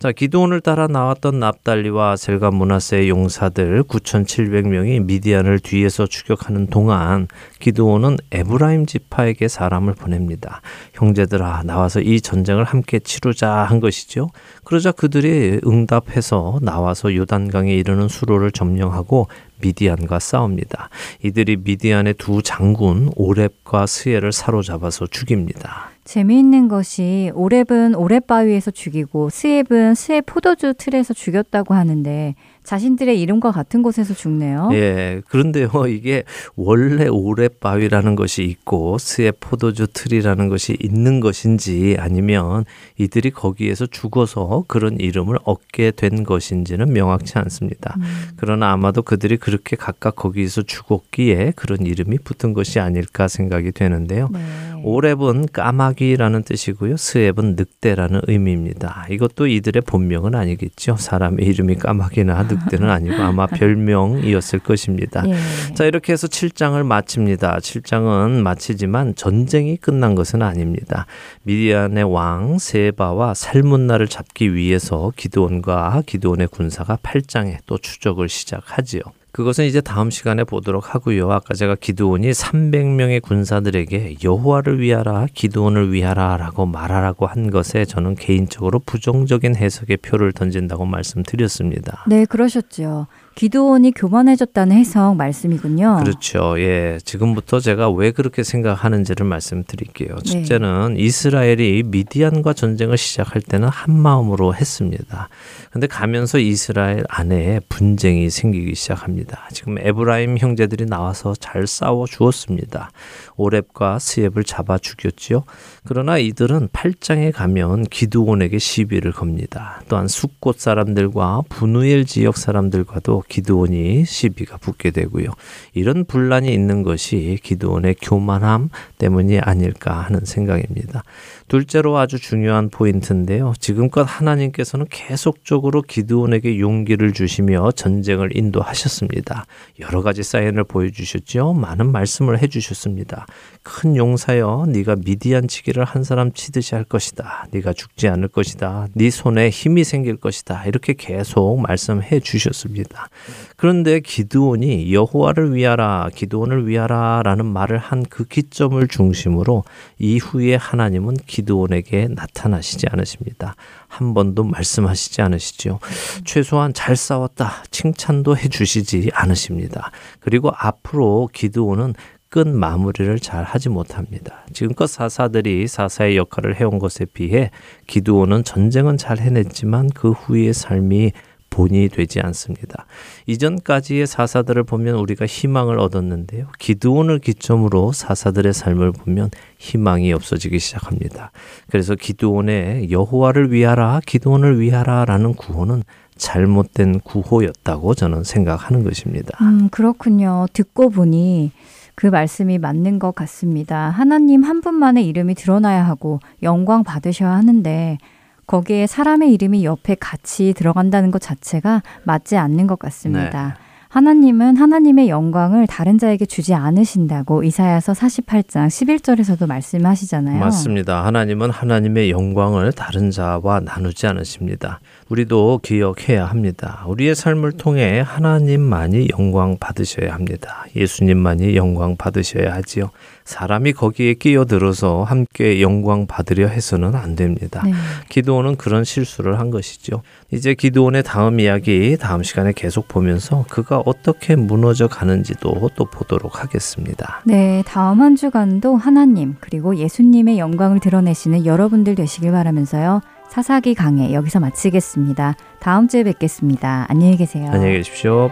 자, 기드온을 따라 나왔던 납달리와 셀가 문하세의 용사들 9,700명이 미디안을 뒤에서 추격하는 동안 기드온은 에브라임 지파에게 사람을 보냅니다. 형제들아, 나와서 이 전쟁을 함께 치르자 한 것이죠. 그러자 그들이 응답해서 나와서 요단강에 이르는 수로를 점령하고 미디안과 싸웁니다. 이들이 미디안의 두 장군 오렙과 스엘을 사로잡아서 죽입니다. 재미있는 것이 오렙은 오렙 바위에서 죽이고 스앱은 스앱 포도주 틀에서 죽였다고 하는데 자신들의 이름과 같은 곳에서 죽네요. 예, 그런데요, 이게 원래 오렙 바위라는 것이 있고 스의 포도주 틀이라는 것이 있는 것인지 아니면 이들이 거기에서 죽어서 그런 이름을 얻게 된 것인지는 명확치 않습니다. 음. 그러나 아마도 그들이 그렇게 각각 거기서 죽었기에 그런 이름이 붙은 것이 아닐까 생각이 되는데요. 네. 오렙은 까마귀라는 뜻이고요. 스앱은 늑대라는 의미입니다. 이것도 이들의 본명은 아니겠죠. 사람의 이름이 까마귀나 늑 대는 아니고 아마 별명이었을 것입니다. 예. 자, 이렇게 해서 7장을 마칩니다. 7장은 마치지만 전쟁이 끝난 것은 아닙니다. 미디안의 왕 세바와 살문나를 잡기 위해서 기드온과 기드온의 군사가 8장에 또 추적을 시작하지요. 그것은 이제 다음 시간에 보도록 하고요. 아까 제가 기드온이 300명의 군사들에게 여호와를 위하라, 기드온을 위하라라고 말하라고 한 것에 저는 개인적으로 부정적인 해석의 표를 던진다고 말씀드렸습니다. 네, 그러셨죠. 기도원이 교만해졌다는 해석 말씀이군요. 그렇죠. 예. 지금부터 제가 왜 그렇게 생각하는지를 말씀드릴게요. 네. 첫째는 이스라엘이 미디안과 전쟁을 시작할 때는 한 마음으로 했습니다. 근데 가면서 이스라엘 안에 분쟁이 생기기 시작합니다. 지금 에브라임 형제들이 나와서 잘 싸워 주었습니다. 오렙과 스엡을 잡아 죽였지요. 그러나 이들은 8장에 가면 기드온에게 시비를 겁니다. 또한 숫곳 사람들과 분우엘 지역 사람들과도 기드온이 시비가 붙게 되고요. 이런 분란이 있는 것이 기드온의 교만함 때문이 아닐까 하는 생각입니다. 둘째로 아주 중요한 포인트인데요. 지금껏 하나님께서는 계속적으로 기드온에게 용기를 주시며 전쟁을 인도하셨습니다. 여러 가지 사인을 보여주셨죠. 많은 말씀을 해주셨습니다. 큰 용사여, 네가 미디안 치기를 한 사람 치듯이 할 것이다. 네가 죽지 않을 것이다. 네 손에 힘이 생길 것이다. 이렇게 계속 말씀해 주셨습니다. 그런데 기드온이 여호와를 위하라, 기드온을 위하라라는 말을 한 그 기점을 중심으로 이후에 하나님은 기드온에게 나타나시지 않으십니다. 한 번도 말씀하시지 않으시죠. 최소한 잘 싸웠다 칭찬도 해 주시지 않으십니다. 그리고 앞으로 기드온은 끝 마무리를 잘 하지 못합니다. 지금껏 사사들이 사사의 역할을 해온 것에 비해 기드온은 전쟁은 잘 해냈지만 그 후의 삶이 본이 되지 않습니다. 이전까지의 사사들을 보면 우리가 희망을 얻었는데요. 기드온을 기점으로 사사들의 삶을 보면 희망이 없어지기 시작합니다. 그래서 기드온의 여호와를 위하라, 기드온을 위하라라는 구호는 잘못된 구호였다고 저는 생각하는 것입니다. 음, 그렇군요. 듣고 보니 그 말씀이 맞는 것 같습니다. 하나님 한 분만의 이름이 드러나야 하고 영광 받으셔야 하는데 거기에 사람의 이름이 옆에 같이 들어간다는 것 자체가 맞지 않는 것 같습니다. 하나님은 하나님의 영광을 다른 자에게 주지 않으신다고 이사야서 48장 11절에서도 말씀하시잖아요. 맞습니다. 하나님은 하나님의 영광을 다른 자와 나누지 않으십니다. 우리도 기억해야 합니다. 우리의 삶을 통해 하나님만이 영광 받으셔야 합니다. 예수님만이 영광 받으셔야 하지요. 사람이 거기에 끼어들어서 함께 영광 받으려 해서는 안 됩니다. 네. 기도원은 그런 실수를 한 것이죠. 이제 기도원의 다음 이야기 다음 시간에 계속 보면서 그가 어떻게 무너져 가는지도 또 보도록 하겠습니다. 네, 다음 한 주간도 하나님 그리고 예수님의 영광을 드러내시는 여러분들 되시길 바라면서요. 사사기 강해 여기서 마치겠습니다. 다음 주에 뵙겠습니다. 안녕히 계세요. 안녕히 계십시오.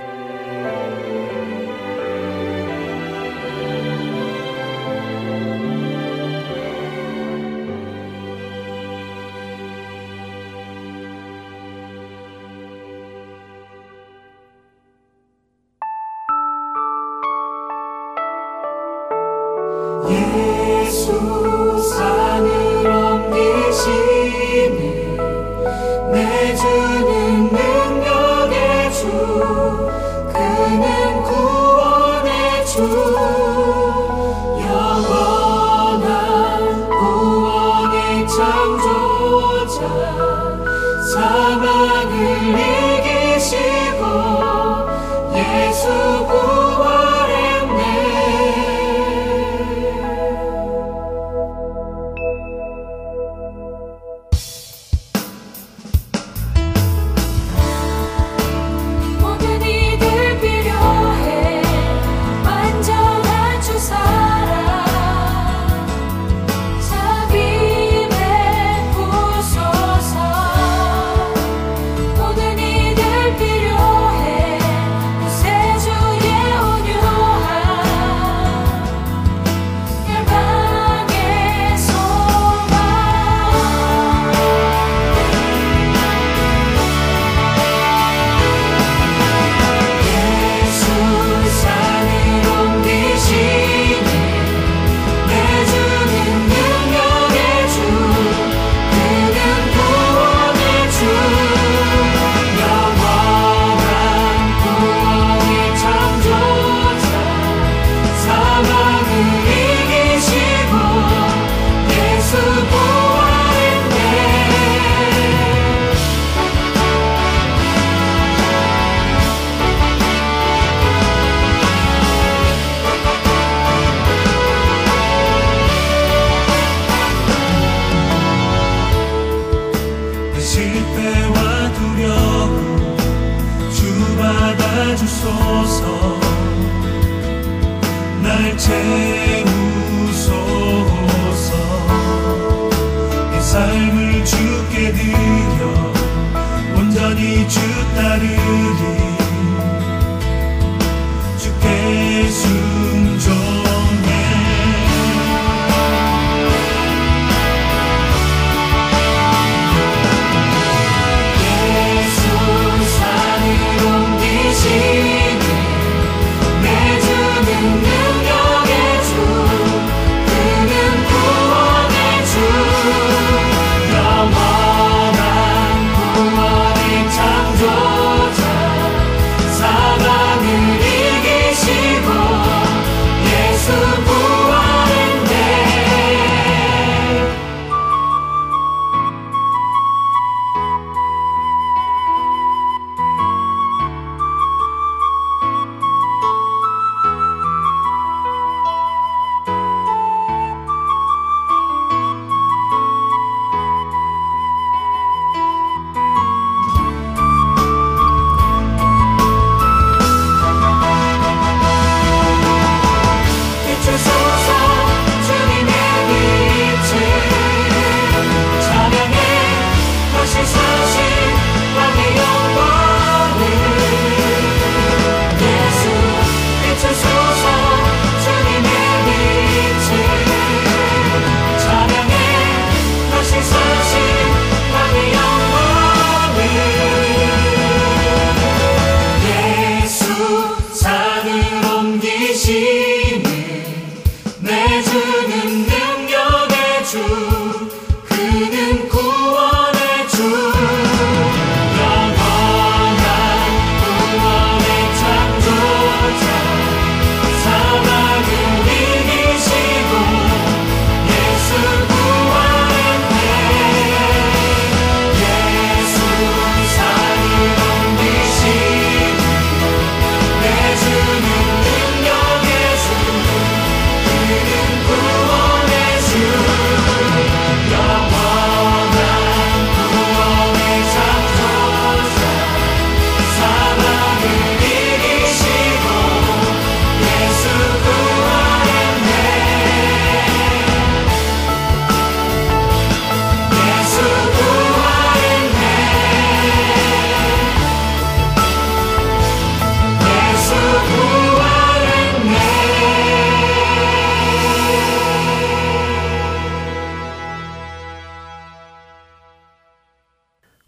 soul.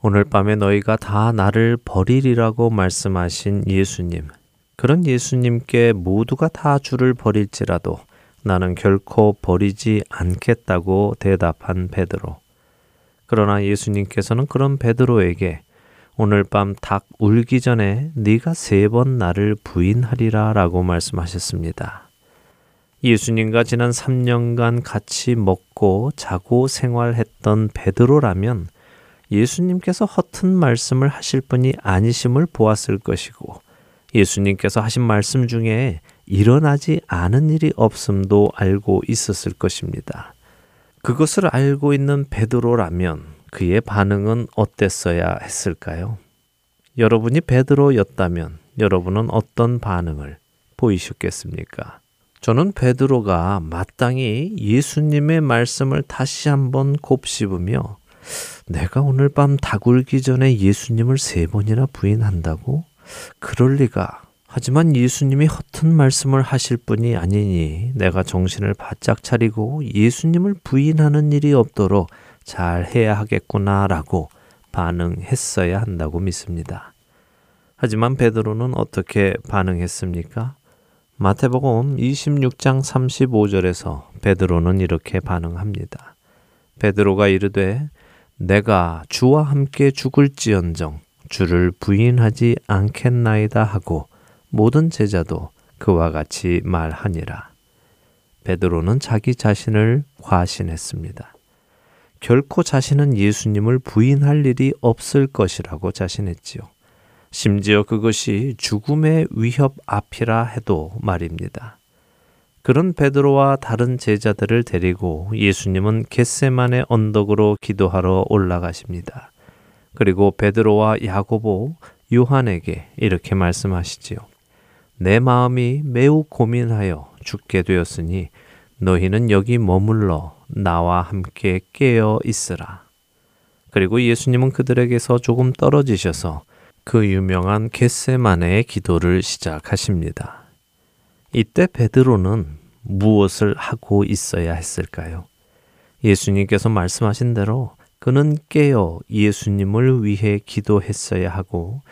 오늘 밤에 너희가 다 나를 버리리라고 말씀하신 예수님. 그런 예수님께 모두가 다 주를 버릴지라도 나는 결코 버리지 않겠다고 대답한 베드로. 그러나 예수님께서는 그런 베드로에게 오늘 밤 닭 울기 전에 네가 세 번 나를 부인하리라라고 말씀하셨습니다. 예수님과 지난 3년간 같이 먹고 자고 생활했던 베드로라면 예수님께서 허튼 말씀을 하실 분이 아니심을 보았을 것이고 예수님께서 하신 말씀 중에 일어나지 않은 일이 없음도 알고 있었을 것입니다. 그것을 알고 있는 베드로라면 그의 반응은 어땠어야 했을까요? 여러분이 베드로였다면 여러분은 어떤 반응을 보이셨겠습니까? 저는 베드로가 마땅히 예수님의 말씀을 다시 한번 곱씹으며 내가 오늘 밤 다굴기 전에 예수님을 세 번이나 부인한다고? 그럴 리가. 하지만 예수님이 허튼 말씀을 하실 분이 아니니 내가 정신을 바짝 차리고 예수님을 부인하는 일이 없도록 잘 해야 하겠구나라고 반응했어야 한다고 믿습니다. 하지만 베드로는 어떻게 반응했습니까? 마태복음 26장 35절에서 베드로는 이렇게 반응합니다. 베드로가 이르되 내가 주와 함께 죽을지언정 주를 부인하지 않겠나이다 하고 모든 제자도 그와 같이 말하니라. 베드로는 자기 자신을 과신했습니다. 결코 자신은 예수님을 부인할 일이 없을 것이라고 자신했지요. 심지어 그것이 죽음의 위협 앞이라 해도 말입니다. 그런 베드로와 다른 제자들을 데리고 예수님은 겟세만의 언덕으로 기도하러 올라가십니다. 그리고 베드로와 야고보, 요한에게 이렇게 말씀하시지요. 내 마음이 매우 고민하여 죽게 되었으니 너희는 여기 머물러 나와 함께 깨어 있으라. 그리고 예수님은 그들에게서 조금 떨어지셔서 그 유명한 겟세마네의 기도를 시작하십니다. 이때 베드로는 무엇을 하고 있어야 했을까요? 예수님께서 말씀하신 대로 그는 깨어 예수님을 위해 기도했어야 하고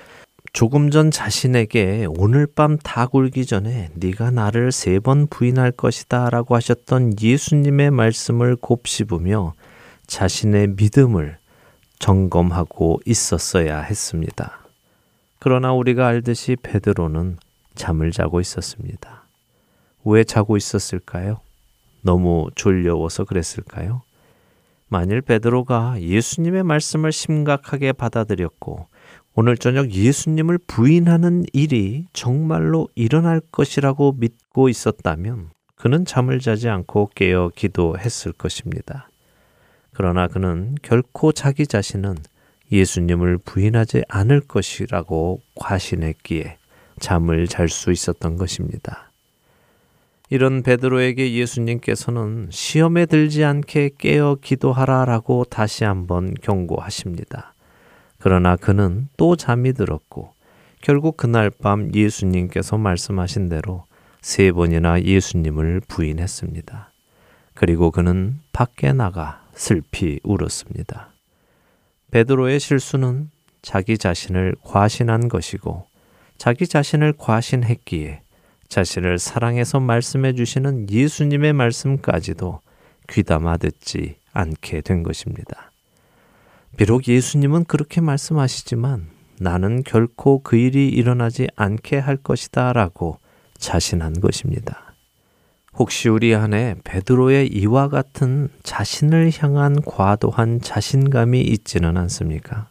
조금 전 자신에게 오늘 밤 다 굴기 전에 네가 나를 세 번 부인할 것이다라고 하셨던 예수님의 말씀을 곱씹으며 자신의 믿음을 점검하고 있었어야 했습니다. 그러나 우리가 알듯이 베드로는 잠을 자고 있었습니다. 왜 자고 있었을까요? 너무 졸려워서 그랬을까요? 만일 베드로가 예수님의 말씀을 심각하게 받아들였고 오늘 저녁 예수님을 부인하는 일이 정말로 일어날 것이라고 믿고 있었다면 그는 잠을 자지 않고 깨어 기도했을 것입니다. 그러나 그는 결코 자기 자신은 예수님을 부인하지 않을 것이라고 과신했기에 잠을 잘 수 있었던 것입니다. 이런 베드로에게 예수님께서는 시험에 들지 않게 깨어 기도하라라고 다시 한번 경고하십니다. 그러나 그는 또 잠이 들었고 결국 그날 밤 예수님께서 말씀하신 대로 세 번이나 예수님을 부인했습니다. 그리고 그는 밖에 나가 슬피 울었습니다. 베드로의 실수는 자기 자신을 과신한 것이고 자기 자신을 과신했기에 자신을 사랑해서 말씀해 주시는 예수님의 말씀까지도 귀담아 듣지 않게 된 것입니다. 비록 예수님은 그렇게 말씀하시지만 나는 결코 그 일이 일어나지 않게 할 것이다 라고 자신한 것입니다. 혹시 우리 안에 베드로의 이와 같은 자신을 향한 과도한 자신감이 있지는 않습니까?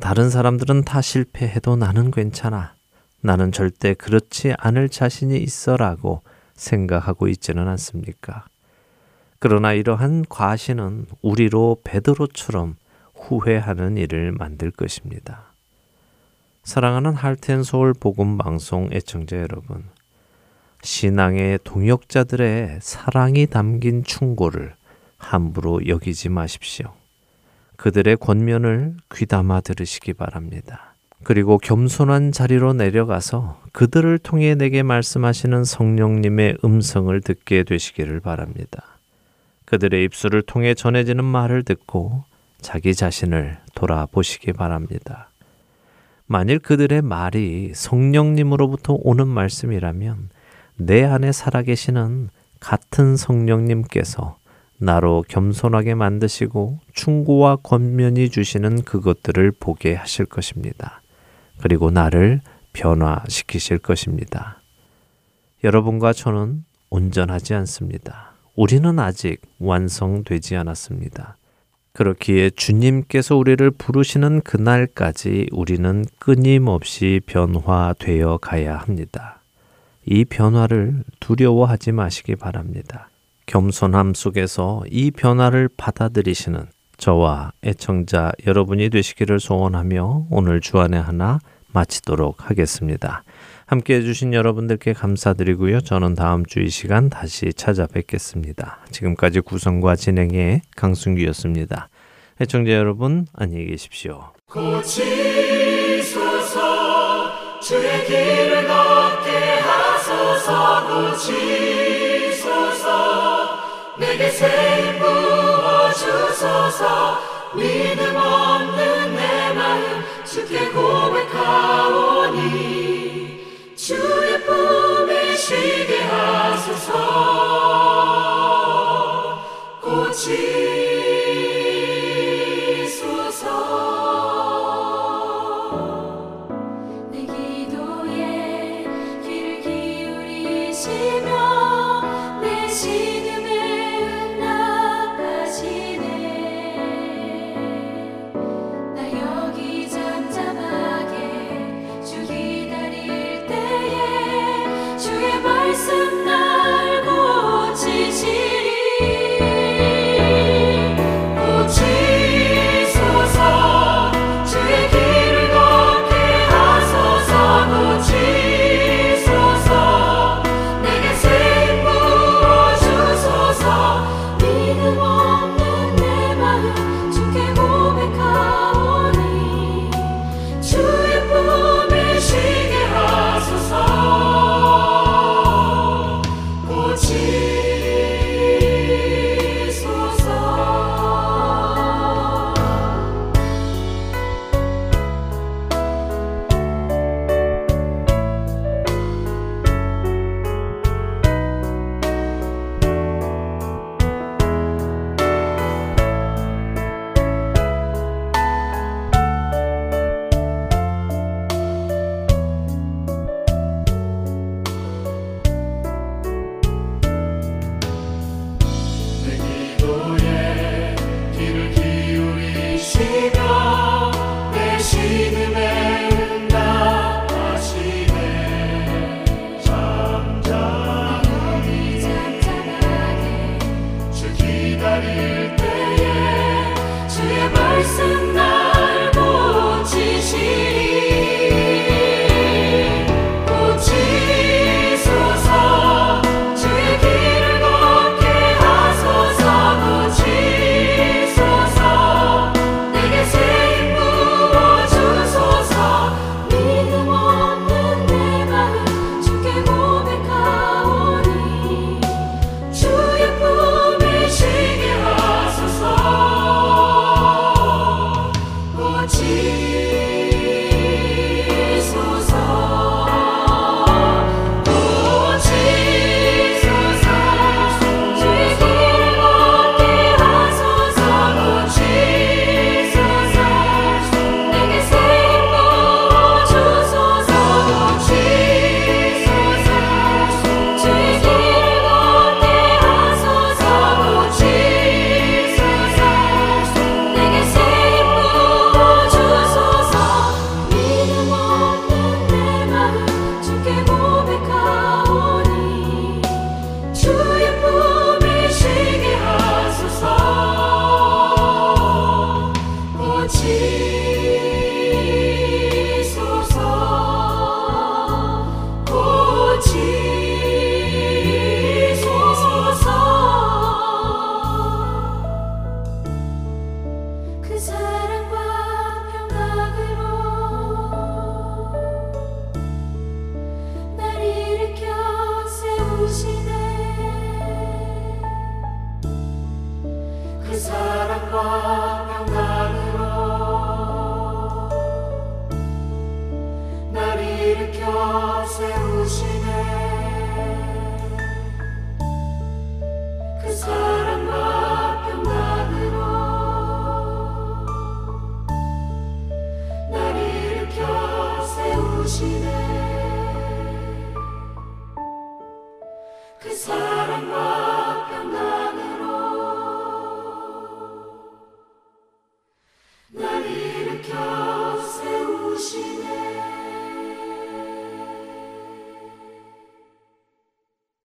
다른 사람들은 다 실패해도 나는 괜찮아. 나는 절대 그렇지 않을 자신이 있어라고 생각하고 있지는 않습니까? 그러나 이러한 과신은 우리로 베드로처럼 후회하는 일을 만들 것입니다. 사랑하는 할텐 서울 복음 방송 애청자 여러분, 신앙의 동역자들의 사랑이 담긴 충고를 함부로 여기지 마십시오. 그들의 권면을 귀담아 들으시기 바랍니다. 그리고 겸손한 자리로 내려가서 그들을 통해 내게 말씀하시는 성령님의 음성을 듣게 되시기를 바랍니다. 그들의 입술을 통해 전해지는 말을 듣고 자기 자신을 돌아보시기 바랍니다. 만일 그들의 말이 성령님으로부터 오는 말씀이라면 내 안에 살아계시는 같은 성령님께서 나로 겸손하게 만드시고 충고와 권면이 주시는 그것들을 보게 하실 것입니다. 그리고 나를 변화시키실 것입니다. 여러분과 저는 온전하지 않습니다. 우리는 아직 완성되지 않았습니다. 그렇기에 주님께서 우리를 부르시는 그날까지 우리는 끊임없이 변화되어 가야 합니다. 이 변화를 두려워하지 마시기 바랍니다. 겸손함 속에서 이 변화를 받아들이시는 저와 애청자 여러분이 되시기를 소원하며 오늘 주안의 하나 마치도록 하겠습니다. 함께 해주신 여러분들께 감사드리고요. 저는 다음 주 이 시간 다시 찾아뵙겠습니다. 지금까지 구성과 진행의 강순기였습니다. 애청자 여러분, 안녕히 계십시오. 고치소서 주의 길을 걷게 하소서 고치소서 내게 새 부어 주소서. 믿음 없는 내 마음 주께 고백하오니 주의 품에 쉬게 하소서. 고치 말씀 날 고치시